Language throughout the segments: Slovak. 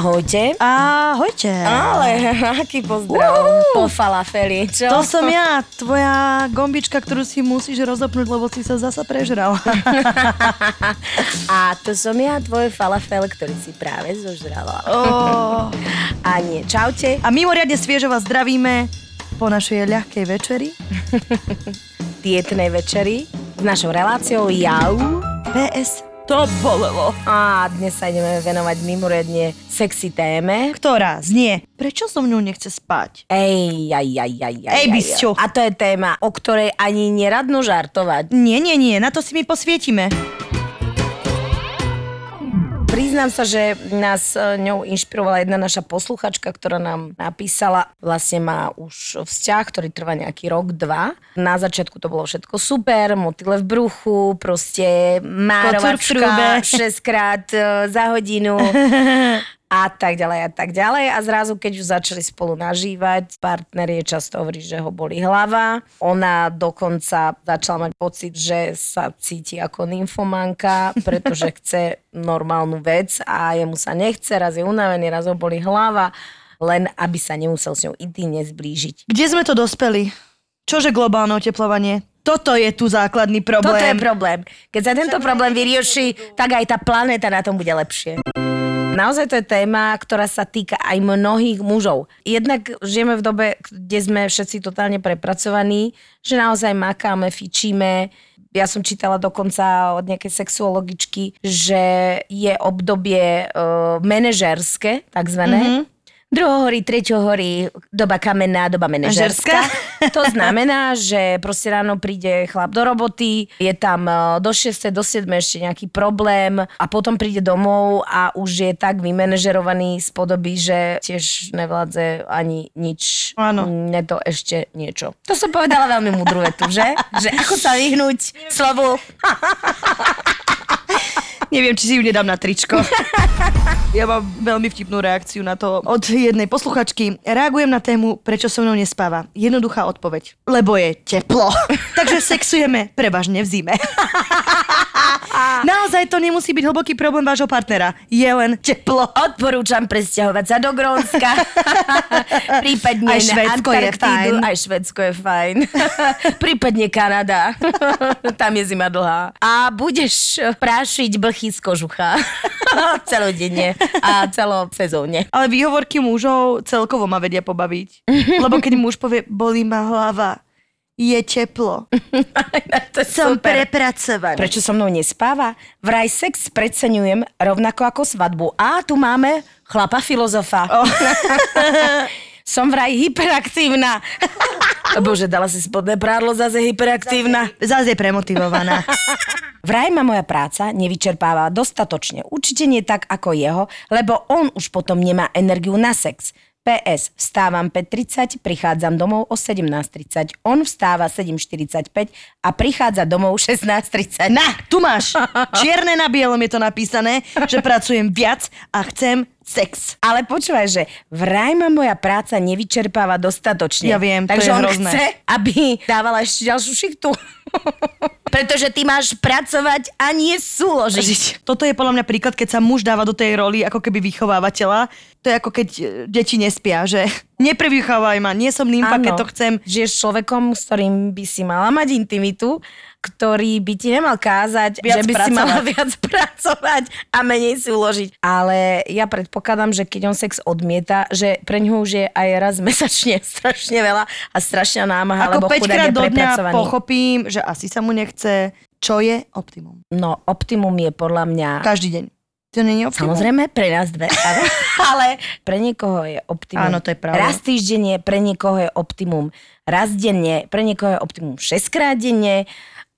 Ahojte. Ahojte. Ale aký pozdrav po falafeli, čo? To som ja, tvoja gombička, ktorú si musíš rozopnúť, lebo si sa zasa prežral. A to som ja, tvoj falafel, ktorý si práve zožrala. oh. A nie, čaute. A mimoriadne sviežo vás zdravíme po našej ľahkej večeri. Dietnej večeri s našou reláciou Jau. PS to bolelo. A dnes sa ideme venovať mimoriadne sexy téme. Ktorá znie, prečo so mnou nechce spať? Ej, aj, aj, aj, aj, Ej, bisťo. A to je téma, o ktorej ani neradno žartovať. Nie, nie, nie, na to si my posvietime. Priznám sa, že nás e, ňou inšpirovala jedna naša posluchačka, ktorá nám napísala, vlastne má už vzťah, ktorý trvá nejaký rok, dva. Na začiatku to bolo všetko super, motyle v bruchu, proste márovačka 6 krát e, za hodinu a tak ďalej a tak ďalej. A zrazu, keď už začali spolu nažívať, partner je často hovorí, že ho boli hlava. Ona dokonca začala mať pocit, že sa cíti ako nymfomanka, pretože chce normálnu vec a jemu sa nechce, raz je unavený, raz ho boli hlava, len aby sa nemusel s ňou intimne zblížiť. Kde sme to dospeli? Čože globálne oteplovanie? Toto je tu základný problém. Toto je problém. Keď sa tento problém vyrieši, tak aj tá planéta na tom bude lepšie. Naozaj to je téma, ktorá sa týka aj mnohých mužov. Jednak žijeme v dobe, kde sme všetci totálne prepracovaní, že naozaj makáme, fičíme. Ja som čítala dokonca od nejakej sexuologičky, že je obdobie uh, manažerské, takzvané, mm-hmm druhohorí, treťohorí, doba kamenná, doba manažerská. To znamená, že proste ráno príde chlap do roboty, je tam e, do 6. do 7. ešte nejaký problém a potom príde domov a už je tak vymanežerovaný z podoby, že tiež nevládze ani nič. Áno. Ne to ešte niečo. To som povedala veľmi múdru vetu, že? Že ako sa vyhnúť slovu Neviem, či si ju nedám na tričko. Ja mám veľmi vtipnú reakciu na to od jednej posluchačky. Reagujem na tému, prečo so mnou nespáva. Jednoduchá odpoveď. Lebo je teplo. Takže sexujeme prevažne v zime. Naozaj to nemusí byť hlboký problém vášho partnera. Je len teplo. Odporúčam presťahovať sa do Grónska. Prípadne Aj Švédsko na je fajn. Aj Švedsko je fajn. Prípadne Kanada. Tam je zima dlhá. A budeš prášiť blchy z kožucha. Celodenne a celosezónne. Ale výhovorky mužov celkovo ma vedia pobaviť. Lebo keď muž povie, bolí ma hlava, je teplo. to je Som super. prepracovaný. Prečo so mnou nespáva? Vraj sex preceňujem rovnako ako svadbu. A tu máme chlapa filozofa. Oh. Som vraj hyperaktívna. Bože, dala si spodné prádlo, zase hyperaktívna. Zase je premotivovaná. Vraj ma moja práca nevyčerpáva dostatočne. Určite nie tak ako jeho, lebo on už potom nemá energiu na sex. PS. Vstávam 5.30, prichádzam domov o 17.30. On vstáva 7.45 a prichádza domov 16.30. Na, tu máš. Čierne na bielom je to napísané, že pracujem viac a chcem sex. Ale počúvaj, že vraj ma moja práca nevyčerpáva dostatočne. Ja viem, to Takže je on hrozné. chce, aby dávala ešte ďalšiu šichtu. Pretože ty máš pracovať a nie súložiť. Toto je podľa mňa príklad, keď sa muž dáva do tej roli ako keby vychovávateľa. To je ako keď e, deti nespia, že neprevychovávaj ma, nie som nymfa, keď to chcem. Žiješ človekom, s ktorým by si mala mať intimitu, ktorý by ti nemal kázať, Viac že by si pracovať. mala viac pracovať a menej si uložiť. Ale ja predpokladám, že keď on sex odmieta, že pre ňoho už je aj raz mesačne strašne veľa a strašná námaha, Ako lebo 5 chudák je do dňa pochopím, že asi sa mu nechce. Čo je optimum? No, optimum je podľa mňa... Každý deň. To nie je optimum? Samozrejme, pre nás dve, áno. ale pre niekoho je optimum. Áno, to je pravda. Raz týždenne, pre niekoho je optimum. Raz denne, pre niekoho je optimum 6 krát denne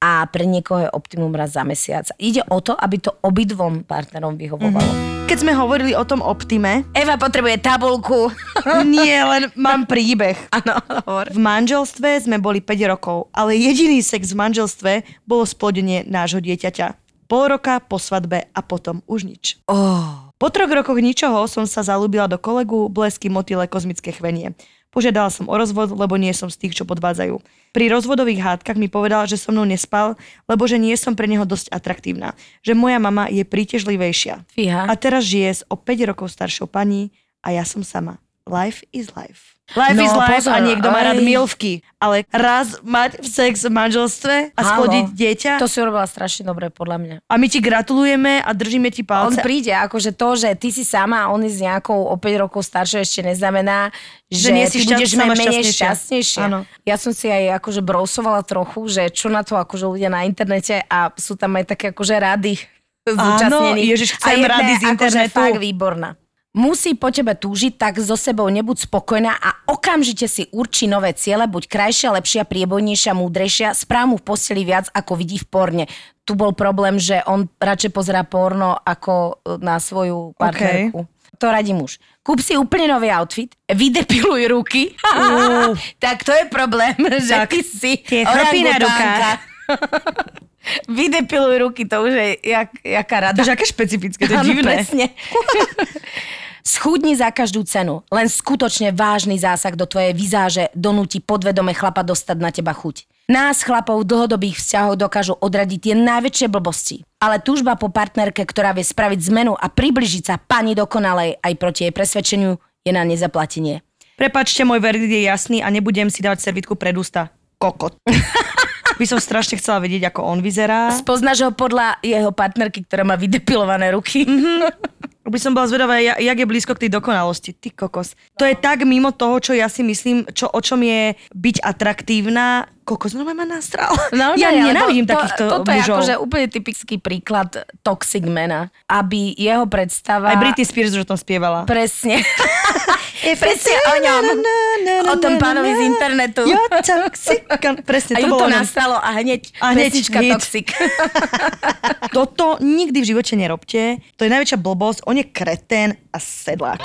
a pre niekoho je optimum raz za mesiac. Ide o to, aby to obidvom partnerom vyhovovalo. Mm-hmm. Keď sme hovorili o tom optime, Eva potrebuje tabulku. nie, len mám príbeh. Áno, hovor. V manželstve sme boli 5 rokov, ale jediný sex v manželstve bolo splodenie nášho dieťaťa. Pol roka po svadbe a potom už nič. Oh. Po troch rokoch ničoho som sa zalúbila do kolegu Blesky motyle kozmické chvenie. Požiadala som o rozvod, lebo nie som z tých, čo podvádzajú. Pri rozvodových hádkach mi povedal, že so mnou nespal, lebo že nie som pre neho dosť atraktívna. Že moja mama je príťažlivejšia. Fíha. A teraz žije s o 5 rokov staršou pani a ja som sama. Life is life. Life No, is life pozor, a niekto má rád aj. milvky. Ale raz mať sex v manželstve a Halo. splodiť dieťa To si urobila strašne dobre, podľa mňa. a my ti gratulujeme a držíme ti On palce. príde, akože to, že ty si sama a on je s nejakou o 5 rokov staršou ešte neznamená, že, Že nie si ty budeš menej šťastnejšia. šťastnejšia. Áno. Ja som si aj akože brousovala trochu, že čo na to akože ľudia na internete a sú tam aj také akože rady zúčastnení. Ježiš, a chcem rady z akože internetu. fakt výborná. Musí po tebe túžiť, tak so sebou nebuď spokojná a okamžite si určí nové ciele, buď krajšia, lepšia, priebojnejšia, múdrejšia, správ mu v posteli viac, ako vidí v porne. Tu bol problém, že on radšej pozerá porno ako e, na svoju partnerku. To radí muž. Kúp si úplne nový outfit, vydepiluj ruky. tak to je problém, že Tak, ty si orangutánka. Vydepiluj ruky, to už je jak, jaká rada. To je aké špecifické, to je Áno, divné. presne. Schudni za každú cenu. Len skutočne vážny zásah do tvojej vizáže donúti podvedome chlapa dostať na teba chuť. Nás chlapov v dlhodobých vzťahoch dokážu odradiť tie najväčšie blbosti. Ale túžba po partnerke, ktorá vie spraviť zmenu a približiť sa pani dokonalej aj proti jej presvedčeniu, je na nezaplatenie. Prepačte, môj verdikt je jasný a nebudem si dávať servitku pred ústa. Kokot. By som strašne chcela vedieť, ako on vyzerá. Spoznáš ho podľa jeho partnerky, ktorá má vydepilované ruky. By som bola zvedavá, ja- jak je blízko k tej dokonalosti. Ty kokos. To je tak mimo toho, čo ja si myslím, čo, o čom je byť atraktívna. Kokos, no ma nastral. No, ja nenávidím to, takýchto to, Toto je mužov. akože úplne typický príklad toxic mena. Aby jeho predstava... Aj Britney Spears už o tom spievala. Presne. Presne o ňom. O tom pánovi z internetu. Jo, toxic. Presne, A to bolo to nastalo a hneď, A hneď pesnička hit. Toxic. Toto nikdy v živote nerobte. To je najväčšia blbosť. On je kretén a sedlák.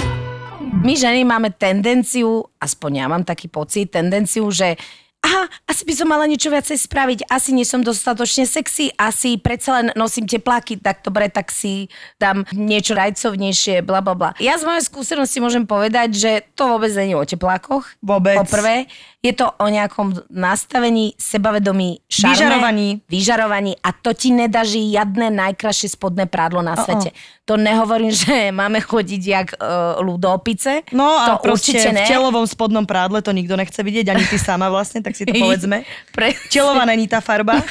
My ženy máme tendenciu, aspoň ja mám taký pocit, tendenciu, že aha, asi by som mala niečo viacej spraviť, asi nie som dostatočne sexy, asi predsa len nosím tepláky, tak dobre, tak si dám niečo rajcovnejšie, bla bla bla. Ja z mojej skúsenosti môžem povedať, že to vôbec je o teplákoch. Vôbec. Poprvé, je to o nejakom nastavení, sebavedomí, šarme, Vyžarovaní. vyžarovaní a to ti nedá žiadne najkrajšie spodné prádlo na svete. To nehovorím, že máme chodiť jak uh, ľudopice. No a to proste určite v ne. telovom spodnom prádle to nikto nechce vidieť, ani ty sama vlastne, tak si to povedzme. Pre... Telová není tá farba.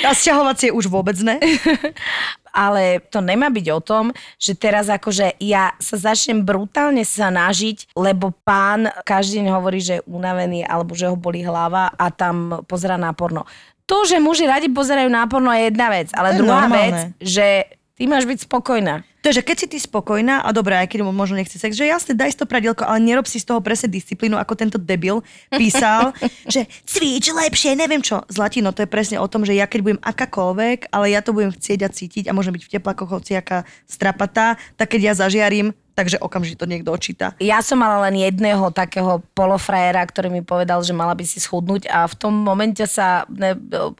A sťahovacie už vôbec ne. Ale to nemá byť o tom, že teraz akože ja sa začnem brutálne sa nažiť, lebo pán každý deň hovorí, že je unavený alebo že ho bolí hlava a tam pozera na porno. To, že muži radi pozerajú na porno je jedna vec, ale To je druhá normálne. vec, že ty máš byť spokojná. To je, že keď si ty spokojná a dobré, aj keď mu možno nechce sex, že jasne, daj si to pradielko, ale nerob si z toho presne disciplínu, ako tento debil písal, že cvič lepšie, neviem čo. Zlatino, to je presne o tom, že ja keď budem akákoľvek, ale ja to budem chcieť a cítiť a môžem byť v teplakoch hociaká strapatá, tak keď ja zažiarím, takže okamžite to niekto odčíta. Ja som mala len jedného takého polofrajera, ktorý mi povedal, že mala by si schudnúť a v tom momente sa ne,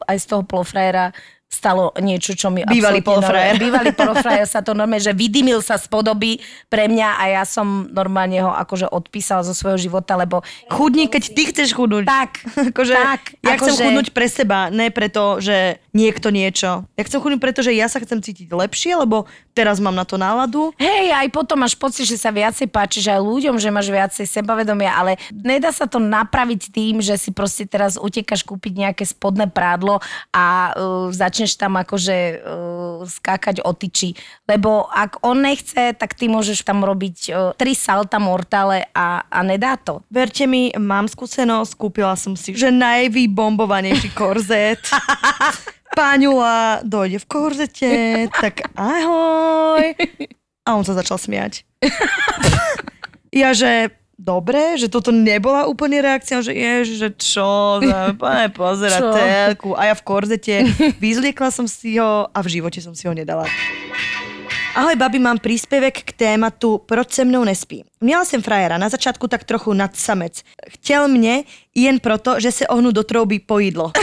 aj z toho polofrajera stalo niečo, čo mi Bývalý normálne- Bývalý polofrajer sa to normálne, že vydymil sa z podoby pre mňa a ja som normálne ho akože odpísala zo svojho života, lebo Chudni, keď ty chceš chudnúť. tak, akože, tak, ja chcem akože- chudnúť pre seba, ne preto, že niekto niečo. Ja chcem chudnúť preto, že ja sa chcem cítiť lepšie, lebo teraz mám na to náladu. Hej, aj potom máš pocit, že sa viacej páčiš aj ľuďom, že máš viacej sebavedomia, ale nedá sa to napraviť tým, že si proste teraz utekáš kúpiť nejaké spodné prádlo a uh, začneš tam akože uh, skákať o tyči. Lebo ak on nechce, tak ty môžeš tam robiť uh, tri salta mortale a, a nedá to. Verte mi, mám skúsenosť, kúpila som si, že najvybombovanejší korzet. Páňula dojde v korzete, tak ahoj. A on sa začal smiať. Ja, že dobre, že toto nebola úplne reakcia, že je, že čo, pane pozerať Čo? telku. A ja v korzete vyzliekla som si ho a v živote som si ho nedala. Ahoj, babi, mám príspevek k tématu Proč se mnou nespí. Měla jsem frajera, na začátku tak trochu nad samec. Chtěl mě jen proto, že se ohnu do trouby po jídlo.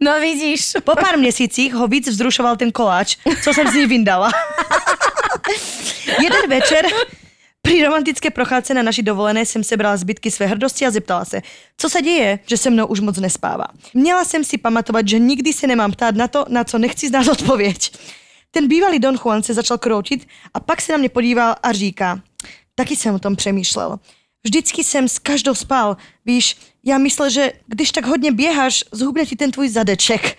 No vidíš. Po pár měsících ho víc vzrušoval ten koláč, co jsem z ní vyndala. Jeden večer Při romantické procházce na naší dovolené jsem sebrala zbytky své hrdosti a zeptala se, co se děje, že se mnou už moc nespává. Měla jsem si pamatovat, že nikdy se nemám ptát na to, na co nechci znát odpověď. Ten bývalý Don Juan se začal kroutit a pak se na mě podíval a říká, taky jsem o tom přemýšlel. Vždycky jsem s každou spal. Víš, já myslel, že když tak hodně běháš, zhubne ti ten tvůj zadeček.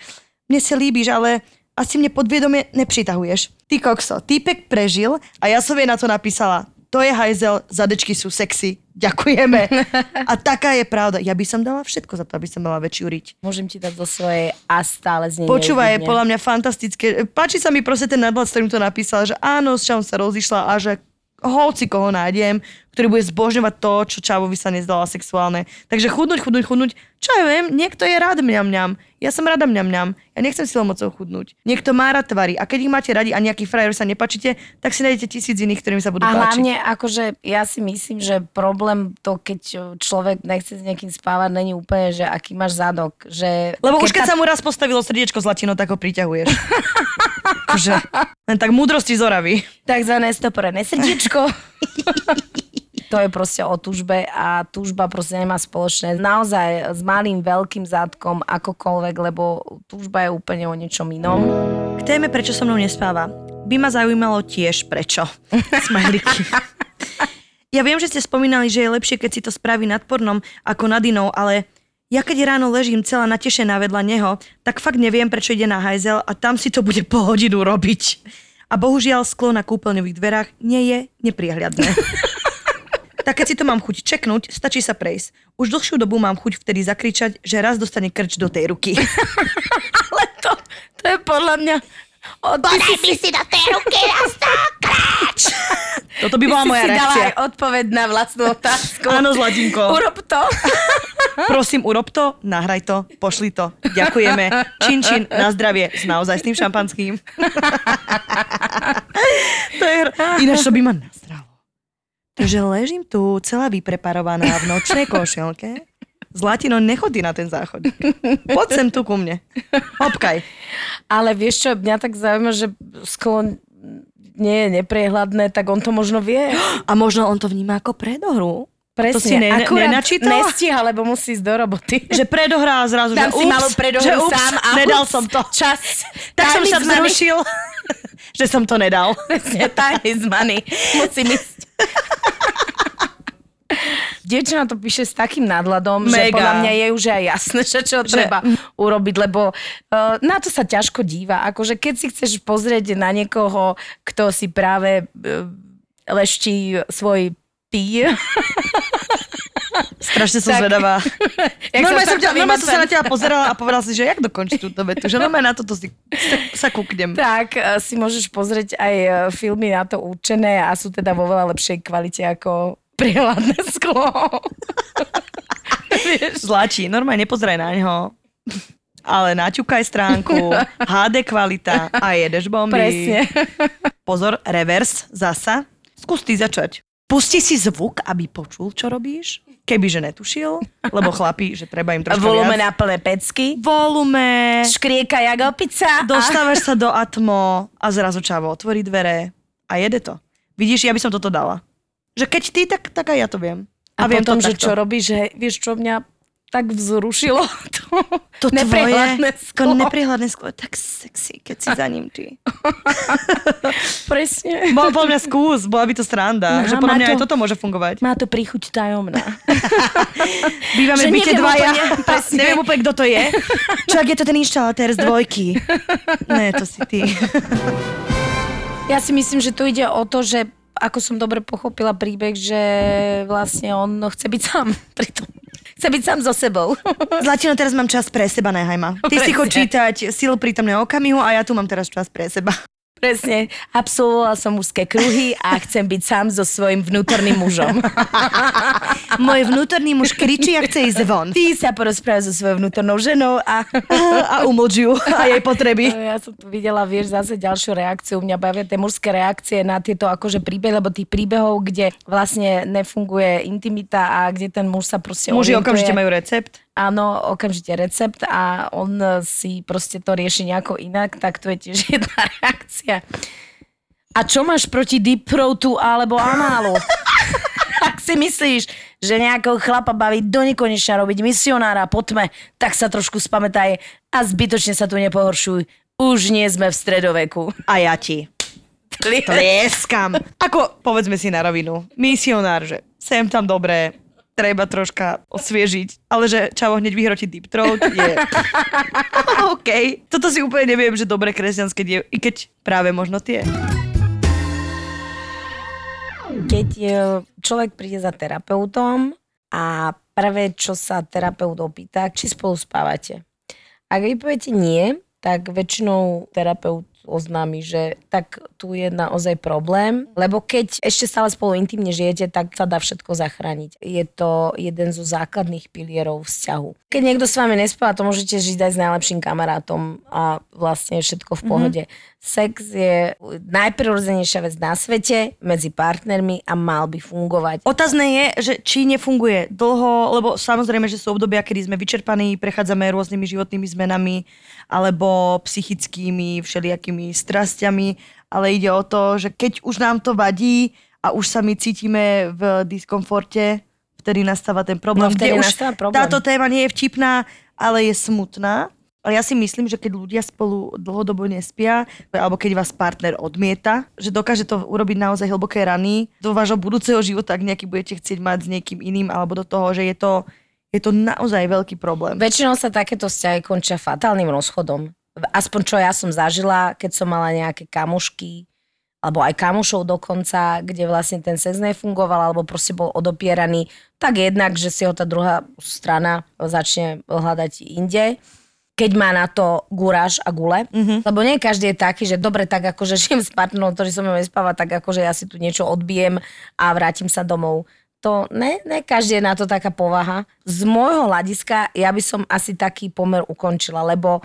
Mně se líbíš, ale asi mě podvědomě nepřitahuješ. Ty kokso, týpek prežil a já sobie na to napísala. To je hajzel, zadečky sú sexy, ďakujeme. A taká je pravda. Ja by som dala všetko za to, aby som mala väčšiu riť. Môžem ti dať zo svojej a stále z nej Počúvaj, je podľa mňa fantastické. Páči sa mi proste ten nadhľad, s ktorým to napísala, že áno, s čom sa rozišla a že hoci koho nájdem, ktorý bude zbožňovať to, čo Čavovi sa nezdala sexuálne. Takže chudnúť, chudnúť, chudnúť. Čo ja viem, niekto je rád mňam mňam. Ja som rada mňam mňam. Ja nechcem silou mocou chudnúť. Niekto má rád tvary a keď ich máte radi a nejaký frajer sa nepačíte, tak si nájdete tisíc iných, ktorým sa budú A páčiť. hlavne, akože ja si myslím, že problém to, keď človek nechce s niekým spávať, není úplne, že aký máš zadok. Že Lebo už keď tá- sa mu raz postavilo srdiečko zlatino, tak ho priťahuješ. Akože, len tak múdrosti z Oravy. Takzvané stoporené srdiečko. to je proste o túžbe a túžba proste nemá spoločné naozaj s malým, veľkým zátkom, akokoľvek, lebo túžba je úplne o niečom inom. K téme, prečo so mnou nespáva, by ma zaujímalo tiež prečo. Smajliky. Ja viem, že ste spomínali, že je lepšie, keď si to spraví nad pornom ako nad inou, ale ja keď ráno ležím celá natešená vedľa neho, tak fakt neviem, prečo ide na hajzel a tam si to bude po hodinu robiť. A bohužiaľ sklo na kúpeľňových dverách nie je nepriehľadné. tak keď si to mám chuť čeknúť, stačí sa prejsť. Už dlhšiu dobu mám chuť vtedy zakričať, že raz dostane krč do tej ruky. Ale to, to je podľa mňa... O, si, mi si do tej ruky raz to krač. Toto by bola ty moja si dala aj odpoveď na vlastnú otázku. Áno, Zlatinko. Urob to. Prosím, urob to, nahraj to, pošli to. Ďakujeme. Čin, čin, na zdravie, s naozaj s tým šampanským. to je... Ináč to by ma nastralo. Takže ležím tu celá vypreparovaná v nočnej košelke. Zlatino, nechodí na ten záchod. Poď sem tu ku mne. Hopkaj. Ale vieš čo, mňa tak zaujíma, že sklo nie je neprehľadné, tak on to možno vie. A možno on to vníma ako predohru. Presne. To si ne, Akurát nenačítala? Nestíha, lebo musí ísť do roboty. Že predohrá zrazu, Dám že si ups, malú predohru že ups, sám a nedal ups, som to. Čas. Tak som sa vzrušil, že som to nedal. Presne, time is money. Musím ísť. Dievčina to píše s takým nadhľadom, že Mega. podľa mňa je už aj jasné, že čo treba urobiť, lebo uh, na to sa ťažko díva. Akože keď si chceš pozrieť na niekoho, kto si práve uh, leští svoj pí, Strašne som Tak. zvedavá. Normálne som, ťa, normálne som sa na teba pozerala a povedala si, že jak dokončiť túto vetu. Že normálne na toto si sa, sa kúknem. tak uh, si môžeš pozrieť aj uh, filmy na to určené a sú teda vo veľa lepšej kvalite ako prihľadné sklo. Zlačí, normálne nepozeraj na ňo. Ale naťukaj stránku, HD kvalita a jedeš bomby. Presne. Pozor, reverse, zasa. Skús ty začať. Pusti si zvuk, aby počul, čo robíš. Kebyže netušil, lebo chlapí, že treba im troška Volume viac. na plné pecky. Volume. Škrieka jak opica. Dostávaš sa do atmo a zrazu čavo otvorí dvere a jede to. Vidíš, ja by som toto dala. Že keď ty, tak, tak aj ja to viem. A, a viem potom, to že takto. čo robíš, že vieš čo mňa tak vzrušilo to, To neprehľadné tvoje, sklo. To neprehľadné sklo je tak sexy, keď si za ním ty. Presne. Bol podľa mňa skús, bola by to sranda. No, že podľa mňa to- aj toto môže fungovať. Má to príchuť tajomná. Bývame že v byte dvaja. úplne, presne. Neviem úplne, kto to je. Čo ak je to ten inštalatér z dvojky? Ne, to si ty. Ja si myslím, že tu ide o to, že ako som dobre pochopila príbeh, že vlastne on chce byť sám pritom. Chce byť sám so sebou. Zlatino, teraz mám čas pre seba, nehaj ma. Ty si Presne. chod čítať Silu prítomného okamihu a ja tu mám teraz čas pre seba. Presne. Absolvovala som mužské kruhy a chcem byť sám so svojím vnútorným mužom. Môj vnútorný muž kričí a chce ísť von. Ty sa porozprávaš so svojou vnútornou ženou a A umlč ju a jej potreby. Ja som tu videla, vieš, zase ďalšiu reakciu. Mňa bavia tie mužské reakcie na tieto akože príbehy, lebo tých príbehov, kde vlastne nefunguje intimita a kde ten muž sa proste Muži orientuje. okamžite majú recept. Áno, okamžite recept a on si proste to rieši nejako inak, tak to je tiež jedna reakcia. A čo máš proti deep throatu alebo análu? si myslíš, že nejakého chlapa baví do nekonečna robiť misionára po tme, tak sa trošku spamätaj a zbytočne sa tu nepohoršuj. Už nie sme v stredoveku. A ja ti tlieskam. Ako, povedzme si na rovinu, misionár, že sem tam dobré, treba troška osviežiť, ale že čavo hneď vyhrotiť deep throat je... OK. Toto si úplne neviem, že dobre kresťanské die, i keď práve možno tie. Keď e, človek príde za terapeutom a prvé, čo sa terapeut opýta, či spolu spávate. Ak vy poviete nie, tak väčšinou terapeut oznámi, že tak tu je naozaj problém, lebo keď ešte stále spolu intimne žijete, tak sa dá všetko zachrániť. Je to jeden zo základných pilierov vzťahu. Keď niekto s vami nespáva, to môžete žiť aj s najlepším kamarátom a vlastne je všetko v pohode. Mm-hmm. Sex je najprirodzenejšia vec na svete medzi partnermi a mal by fungovať. Otázne je, že či nefunguje dlho, lebo samozrejme, že sú obdobia, kedy sme vyčerpaní, prechádzame rôznymi životnými zmenami alebo psychickými všelijakými strastiami, ale ide o to, že keď už nám to vadí a už sa my cítime v diskomforte, vtedy nastáva ten problém. No, vtedy nastáva problém. Táto téma nie je vtipná, ale je smutná. Ale ja si myslím, že keď ľudia spolu dlhodobo nespia, alebo keď vás partner odmieta, že dokáže to urobiť naozaj hlboké rany do vášho budúceho života, ak nejaký budete chcieť mať s niekým iným, alebo do toho, že je to, je to naozaj veľký problém. Väčšinou sa takéto vzťahy končia fatálnym rozchodom. Aspoň čo ja som zažila, keď som mala nejaké kamošky, alebo aj kamošov dokonca, kde vlastne ten sex nefungoval, alebo proste bol odopieraný, tak jednak, že si ho tá druhá strana začne hľadať inde keď má na to guráž a gule. Mm-hmm. Lebo nie každý je taký, že dobre, tak akože žijem s partnerom, ktorý so mnou nespáva, tak akože ja si tu niečo odbijem a vrátim sa domov. To ne, ne každý je na to taká povaha. Z môjho hľadiska ja by som asi taký pomer ukončila, lebo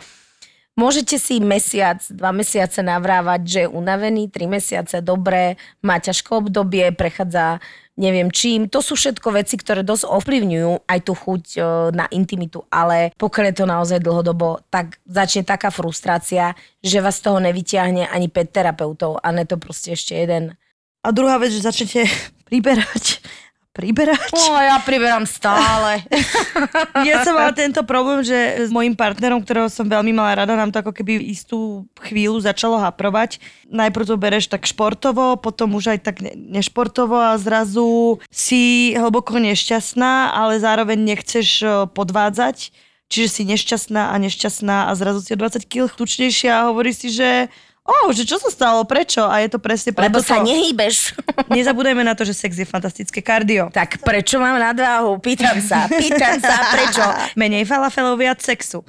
Môžete si mesiac, dva mesiace navrávať, že je unavený, tri mesiace dobre, má ťažké obdobie, prechádza neviem čím. To sú všetko veci, ktoré dosť ovplyvňujú aj tú chuť e, na intimitu, ale pokiaľ je to naozaj dlhodobo, tak začne taká frustrácia, že vás z toho nevyťahne ani 5 terapeutov a ne to proste ešte jeden. A druhá vec, že začnete priberať priberať. No, ja priberám stále. ja som mala tento problém, že s mojim partnerom, ktorého som veľmi mala rada, nám to ako keby istú chvíľu začalo haprovať. Najprv to bereš tak športovo, potom už aj tak nešportovo a zrazu si hlboko nešťastná, ale zároveň nechceš podvádzať. Čiže si nešťastná a nešťastná a zrazu si o 20 kg tučnejšia a hovorí si, že oh, že čo sa stalo, prečo? A je to presne preto. Lebo sa nehýbeš. Nezabúdajme na to, že sex je fantastické kardio. Tak prečo mám nadváhu? Pýtam sa, pýtam sa, prečo? Menej falafelov, viac sexu.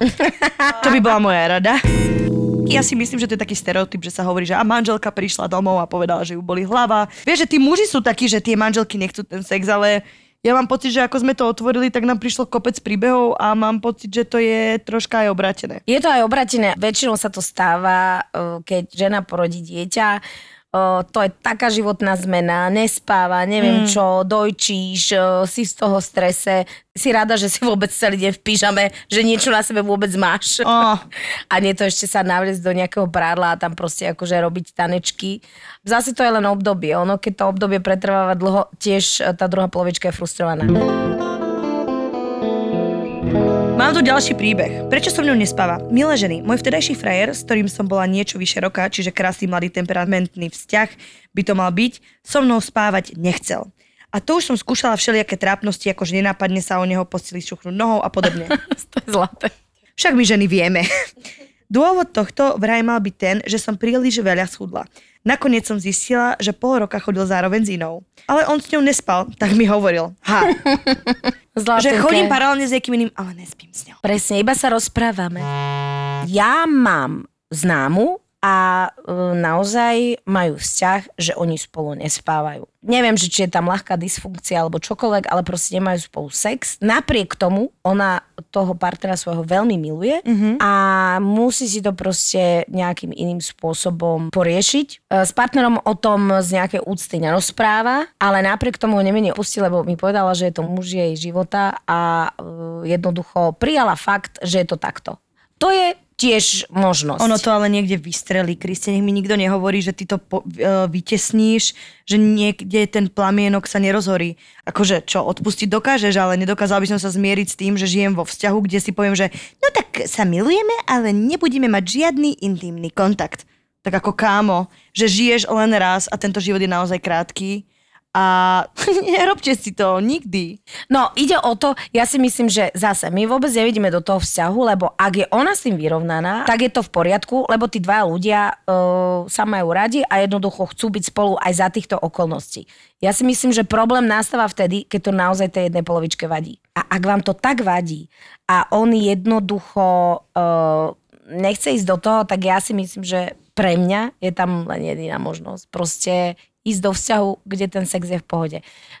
to by bola moja rada. Ja si myslím, že to je taký stereotyp, že sa hovorí, že a manželka prišla domov a povedala, že ju boli hlava. Vieš, že tí muži sú takí, že tie manželky nechcú ten sex, ale ja mám pocit, že ako sme to otvorili, tak nám prišlo kopec príbehov a mám pocit, že to je troška aj obratené. Je to aj obratené. Väčšinou sa to stáva, eh, keď žena porodí dieťa, to je taká životná zmena, nespáva, neviem mm. čo, dojčíš, si z toho strese, si rada, že si vôbec celý deň v pyžame, že niečo na sebe vôbec máš. Oh. A nie to ešte sa navliecť do nejakého prádla a tam proste akože robiť tanečky. Zase to je len obdobie. Ono, keď to obdobie pretrváva dlho, tiež e, tá druhá polovička je frustrovaná. Mám tu ďalší príbeh. Prečo som ňou nespáva? Milé ženy, môj vtedajší frajer, s ktorým som bola niečo vyše roka, čiže krásny mladý temperamentný vzťah by to mal byť, so mnou spávať nechcel. A to už som skúšala všelijaké trápnosti, ako že nenápadne sa o neho postili šuchnúť nohou a podobne. to je zlaté. Však my ženy vieme. Dôvod tohto vraj mal byť ten, že som príliš veľa schudla. Nakoniec som zistila, že pol roka chodil zároveň s inou. Ale on s ňou nespal, tak mi hovoril. Ha. Zlatenke. že chodím paralelne s niekým iným, ale nespím s ňou. Presne, iba sa rozprávame. Ja mám známu a e, naozaj majú vzťah, že oni spolu nespávajú. Neviem, že či je tam ľahká dysfunkcia alebo čokoľvek, ale proste nemajú spolu sex. Napriek tomu ona toho partnera svojho veľmi miluje mm-hmm. a musí si to proste nejakým iným spôsobom poriešiť. E, S partnerom o tom z nejakej úcty nerozpráva, ale napriek tomu ho nemení opustí, lebo mi povedala, že je to muž jej života a e, jednoducho prijala fakt, že je to takto. To je tiež možnosť. Ono to ale niekde vystrelí, Kriste, nech mi nikto nehovorí, že ty to po, uh, vytesníš, že niekde ten plamienok sa nerozhorí. Akože čo, odpustiť dokážeš, ale nedokázal by som sa zmieriť s tým, že žijem vo vzťahu, kde si poviem, že no tak sa milujeme, ale nebudeme mať žiadny intimný kontakt. Tak ako kámo, že žiješ len raz a tento život je naozaj krátky a nerobte si to nikdy. No, ide o to, ja si myslím, že zase my vôbec nevidíme do toho vzťahu, lebo ak je ona s tým vyrovnaná, tak je to v poriadku, lebo tí dva ľudia uh, sa majú radi a jednoducho chcú byť spolu aj za týchto okolností. Ja si myslím, že problém nastáva vtedy, keď to naozaj tej jednej polovičke vadí. A ak vám to tak vadí a on jednoducho uh, nechce ísť do toho, tak ja si myslím, že pre mňa je tam len jediná možnosť. Proste ísť do vzťahu, kde ten sex je v pohode.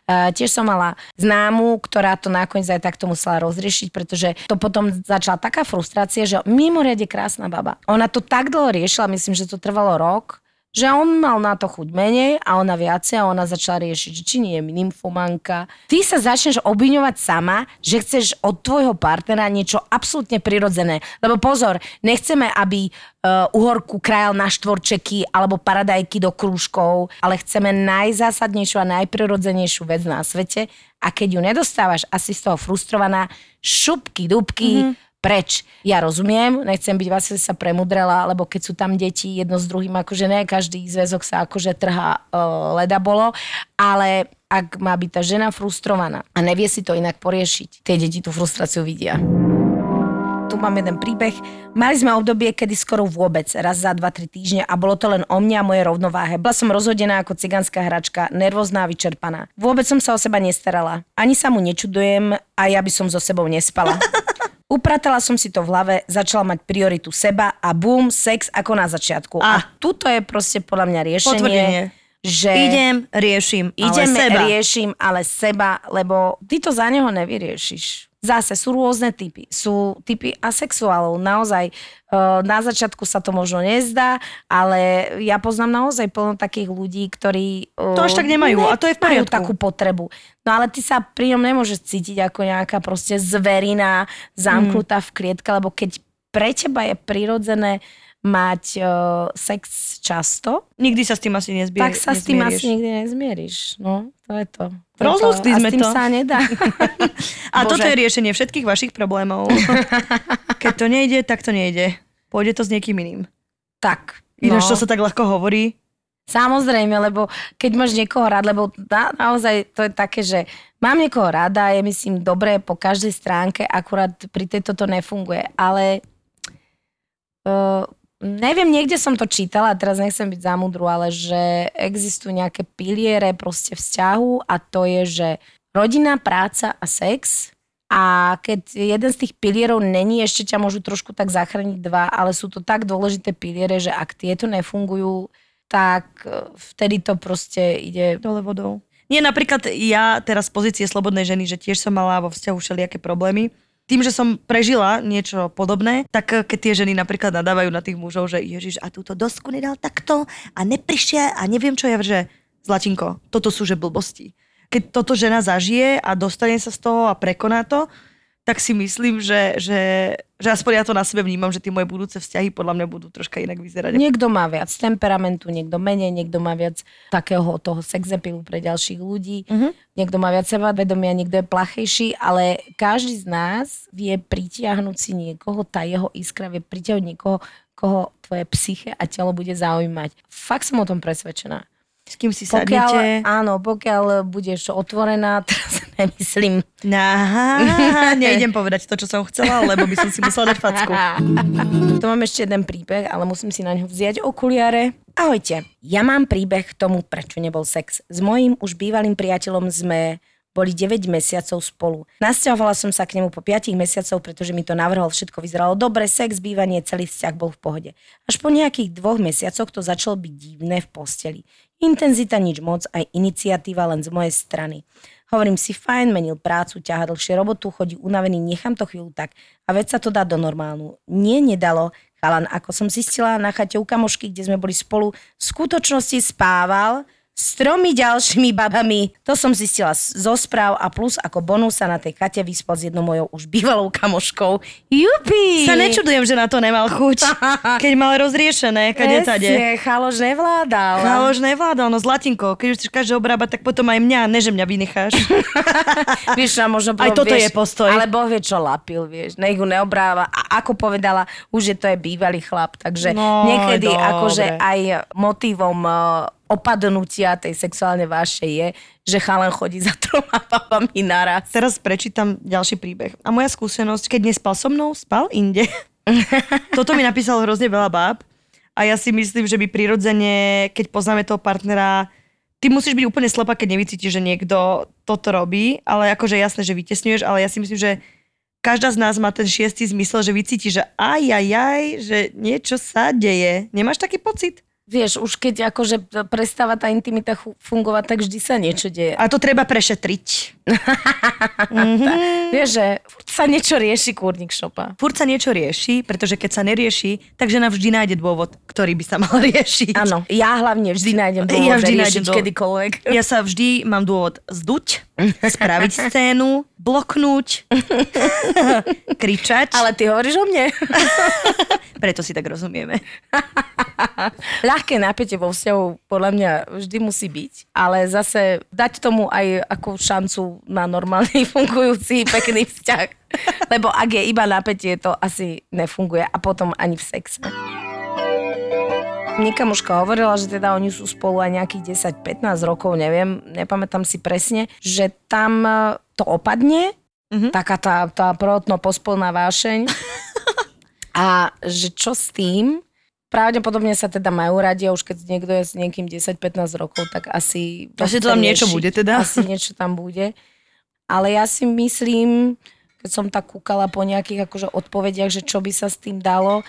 Uh, tiež som mala známu, ktorá to nakoniec aj takto musela rozriešiť, pretože to potom začala taká frustrácia, že mimoriadne krásna baba. Ona to tak dlho riešila, myslím, že to trvalo rok, že on mal na to chuť menej a ona viacej a ona začala riešiť, či nie je nymfomanka. Ty sa začneš obviňovať sama, že chceš od tvojho partnera niečo absolútne prirodzené. Lebo pozor, nechceme, aby uh, uhorku krajal na štvorčeky alebo paradajky do krúžkov, ale chceme najzásadnejšiu a najprirodzenejšiu vec na svete a keď ju nedostávaš asi z toho frustrovaná, šupky, dubky, mm-hmm preč. Ja rozumiem, nechcem byť vás sa premudrela, lebo keď sú tam deti jedno s druhým, akože ne každý zväzok sa akože trhá uh, leda bolo, ale ak má byť tá žena frustrovaná a nevie si to inak poriešiť, tie deti tú frustráciu vidia. Tu mám jeden príbeh. Mali sme obdobie, kedy skoro vôbec, raz za 2-3 týždne a bolo to len o mne a moje rovnováhe. Bola som rozhodená ako cigánska hračka, nervózna a vyčerpaná. Vôbec som sa o seba nestarala. Ani sa mu nečudujem a ja by som so sebou nespala. Upratala som si to v hlave, začala mať prioritu seba a boom, sex ako na začiatku. A, a tuto je proste podľa mňa riešenie. Potvrdenie. Že Idem, riešim, idem, ale seba. riešim, ale seba, lebo ty to za neho nevyriešiš. Zase sú rôzne typy. Sú typy asexuálov. Naozaj eh, na začiatku sa to možno nezdá, ale ja poznám naozaj plno takých ľudí, ktorí... eh, To až tak nemajú a to je v poriadku. takú potrebu. No ale ty sa pri ňom nemôžeš cítiť ako nejaká proste zverina zamknutá v klietke, lebo keď pre teba je prirodzené mať uh, sex často, Nikdy sa s tým asi nezbie, tak sa s tým asi nikdy nezmieríš. No, to je to. Rozlúskli sme s tým to. sa nedá. A toto Bože. je riešenie všetkých vašich problémov. Keď to nejde, tak to nejde. Pôjde to s niekým iným. tak. Ináč no. to sa tak ľahko hovorí. Samozrejme, lebo keď máš niekoho rád, lebo na, naozaj to je také, že mám niekoho rada, je myslím dobré po každej stránke, akurát pri tejto to nefunguje, ale uh, neviem, niekde som to čítala, teraz nechcem byť zamudru, ale že existujú nejaké piliere proste vzťahu a to je, že rodina, práca a sex a keď jeden z tých pilierov není, ešte ťa môžu trošku tak zachrániť dva, ale sú to tak dôležité piliere, že ak tieto nefungujú, tak e, vtedy to proste ide... Dole vodou. Nie, napríklad ja teraz z pozície slobodnej ženy, že tiež som mala vo vzťahu všelijaké problémy. Tým, že som prežila niečo podobné, tak eh, keď tie ženy napríklad nadávajú na tých mužov, že Ježiš, a túto dosku nedal takto a neprišiel a neviem čo ja, že Zlatinko, toto sú že blbosti. Keď toto žena zažije a dostane sa z toho a prekoná to, tak si myslím, že, že, že aspoň ja to na sebe vnímam, že tie moje budúce vzťahy podľa mňa budú troška inak vyzerať. Niekto má viac temperamentu, niekto menej, niekto má viac takého toho sexepilu pre ďalších ľudí, Mhm. niekto má viac sebavedomia, niekto je plachejší, ale každý z nás vie pritiahnuť si niekoho, tá jeho iskra vie pritiahnuť niekoho, koho tvoje psyche a telo bude zaujímať. Fakt som o tom presvedčená. S kým si Pokiaľ, sadnete. áno, pokiaľ budeš otvorená, teraz nemyslím. Aha, nejdem povedať to, čo som chcela, lebo by som si musela dať facku. To mám ešte jeden príbeh, ale musím si na ňo vziať okuliare. Ahojte, ja mám príbeh k tomu, prečo nebol sex. S mojím už bývalým priateľom sme boli 9 mesiacov spolu. Nasťahovala som sa k nemu po 5 mesiacov, pretože mi to navrhol, všetko vyzeralo dobre, sex, bývanie, celý vzťah bol v pohode. Až po nejakých dvoch mesiacoch to začalo byť divné v posteli. Intenzita nič moc, aj iniciatíva len z mojej strany. Hovorím si, fajn, menil prácu, ťaha dlhšie robotu, chodí unavený, nechám to chvíľu tak a veď sa to dá do normálnu. Nie, nedalo. Chalan, ako som zistila na chate u kamošky, kde sme boli spolu, v skutočnosti spával s tromi ďalšími babami. To som zistila zo správ a plus ako bonus sa na tej chate vyspal s jednou mojou už bývalou kamoškou. Jupi! Sa nečudujem, že na to nemal chuť, keď mal rozriešené, kade tade. Chalož nevládal. Chalož nevládal, no zlatinko, keď už chceš každého obrábať, tak potom aj mňa, ne že mňa vynecháš. Vieš, a možno Aj bolo, toto vieš, je postoj. Ale Boh vie, čo lapil, vieš. Nech ju neobráva. A ako povedala, už je to je bývalý chlap. Takže No, niekedy dobre. akože aj motivom eh, opadnutia tej sexuálne váše je, že chalan chodí za troma babami naraz. Teraz prečítam ďalší príbeh. A moja skúsenosť, keď nespal so mnou, spal inde. Toto mi napísalo hrozne veľa báb. A ja si myslím, že by prirodzene, keď poznáme toho partnera, ty musíš byť úplne slepá, keď nevycítiš, že niekto toto robí, ale akože jasné, že vytesňuješ, ale ja si myslím, že každá z nás má ten šiestý zmysel, že vycíti, že aj, aj, aj, že niečo sa deje. Nemáš taký pocit? Vieš, už keď akože prestáva tá intimita fungovať, tak vždy sa niečo deje. A to treba prešetriť. Vieš, že furt sa niečo rieši, kurník šopa. Furt sa niečo rieši, pretože keď sa nerieši, tak žena vždy nájde dôvod, ktorý by sa mal riešiť. Áno, ja hlavne vždy nájdem dôvod Ja vždy riešiť dôvod. kedykoľvek. Ja sa vždy mám dôvod zduť, spraviť scénu, bloknúť, kričať, Ale ty hovoríš o mne. preto si tak rozumieme. Ľahké napätie vo vzťahu podľa mňa vždy musí byť, ale zase dať tomu aj ako šancu na normálny fungujúci pekný vzťah. Lebo ak je iba napätie, to asi nefunguje a potom ani v sexe. Mne kamoška hovorila, že teda oni sú spolu aj nejakých 10-15 rokov, neviem, nepamätám si presne, že tam e, to opadne, mm-hmm. taká tá, tá prvotno pospolná vášeň a že čo s tým, pravdepodobne sa teda majú radi a už keď niekto je s niekým 10-15 rokov, tak asi... Asi tam niečo bude teda. Asi niečo tam bude. Ale ja si myslím, keď som tak kúkala po nejakých akože odpovediach, že čo by sa s tým dalo,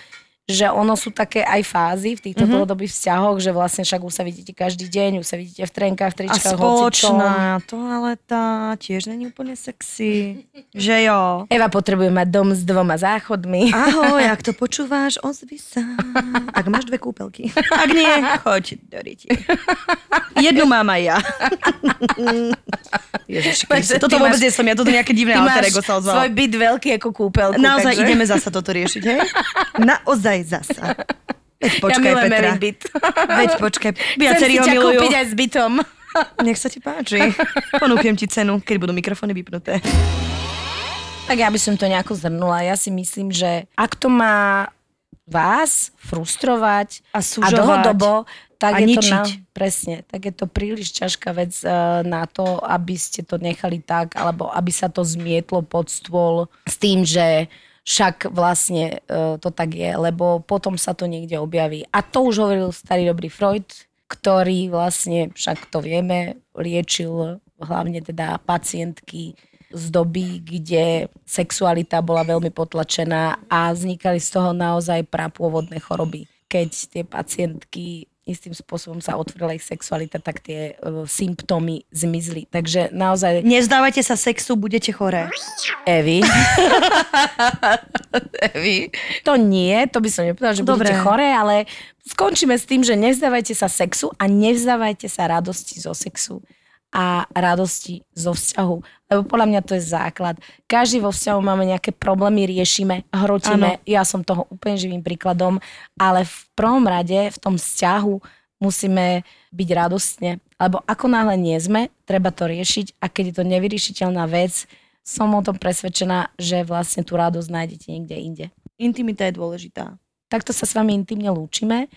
že ono sú také aj fázy v týchto mm-hmm. dlhodobých vzťahoch, že vlastne však už sa vidíte každý deň, už sa vidíte v trenkách, v A tričkách, hocičom. spoločná toaleta tiež není úplne sexy. Že jo. Eva potrebuje mať dom s dvoma záchodmi. Ahoj, ak to počúváš, ozvi sa. Ak máš dve kúpelky. Ak nie, choď do riti. Jednu mám aj ja. Ježiši, Takže toto vôbec nie som ja, toto nejaké divné alter ego sa ozvalo. svoj byt veľký ako kúpelku. Naozaj takže... ideme zasa toto riešiť, hej? Naozaj zasa. Veď Ja počkaj, milujem Petra. Byt. Veď počkaj. Viacerí ho milujú. kúpiť aj s bytom. Nech sa ti páči. Ponúknem ti cenu, keď budú mikrofóny vypnuté. Tak ja by som to nejako zhrnula. Ja si myslím, že ak to má vás frustrovať A a sužovať. dlhodobo, tak A je to na, ničiť. presne, tak je to príliš ťažká vec eh, na to, aby ste to nechali tak, alebo aby sa to zmietlo pod stôl s tým, že však vlastne eh, to tak je, lebo potom sa to niekde objaví. A to už hovoril starý dobrý Freud, ktorý vlastne, však to vieme, liečil hlavne teda pacientky z doby, kde sexualita bola veľmi potlačená a vznikali z toho naozaj prapôvodné choroby. Keď tie pacientky istým spôsobom sa otvorila ich sexualita, tak tie uh, symptómy zmizli. Takže naozaj, Nevzdávajte sa sexu, budete choré. Evi. Evi. To nie, to by som nepovedala, že Dobre. budete choré, ale skončíme s tým, že nevzdávajte sa sexu a nevzdávajte sa radosti zo sexu a radosti zo vzťahu. Lebo podľa mňa to je základ. Každý vo vzťahu máme nejaké problémy, riešime, hrotíme. Ja som toho úplne živým príkladom, ale v prvom rade v tom vzťahu musíme byť radostne. Lebo ako náhle nie sme, treba to riešiť a keď je to nevyriešiteľná vec, som o tom presvedčená, že vlastne tú radosť nájdete niekde inde. Intimita je dôležitá. Takto sa s vami intimne lúčime.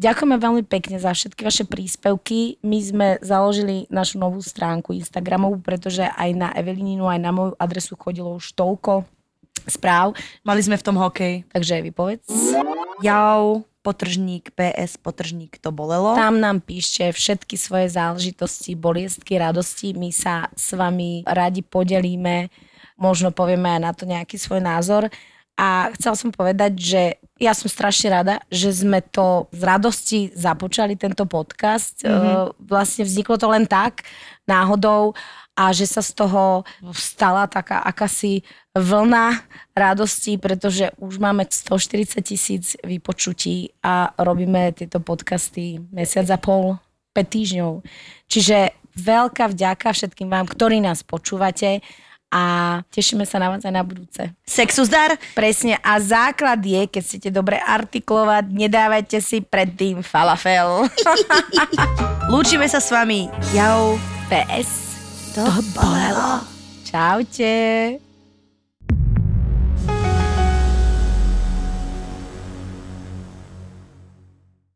Ďakujeme veľmi pekne za všetky vaše príspevky. My sme založili našu novú stránku Instagramovú, pretože aj na Evelíninu, aj na moju adresu chodilo už toľko správ. Mali sme v tom hokej. Takže vy povedz. Jau, potržník, PS, potržník, to bolelo. Tam nám píšte všetky svoje záležitosti, boliestky, radosti. My sa s vami radi podelíme, možno povieme aj na to nejaký svoj názor. A chcela som povedať, že ja som strašne rada, že sme to z radosti započali, tento podcast. Mm-hmm. Vlastne vzniklo to len tak, náhodou, a že sa z toho stala taká akási vlna radosti, pretože už máme 140 tisíc vypočutí a robíme tieto podcasty mesiac a pol. 5 týždňov. Čiže veľká vďaka všetkým vám, ktorí nás počúvate a tešíme sa na vás aj na budúce. Sexu zdar. Presne. A základ je, keď chcete dobre artikulovať, nedávajte si predtým falafel. Lúčime sa s vami. Jau. PS. To bolelo. Čaute.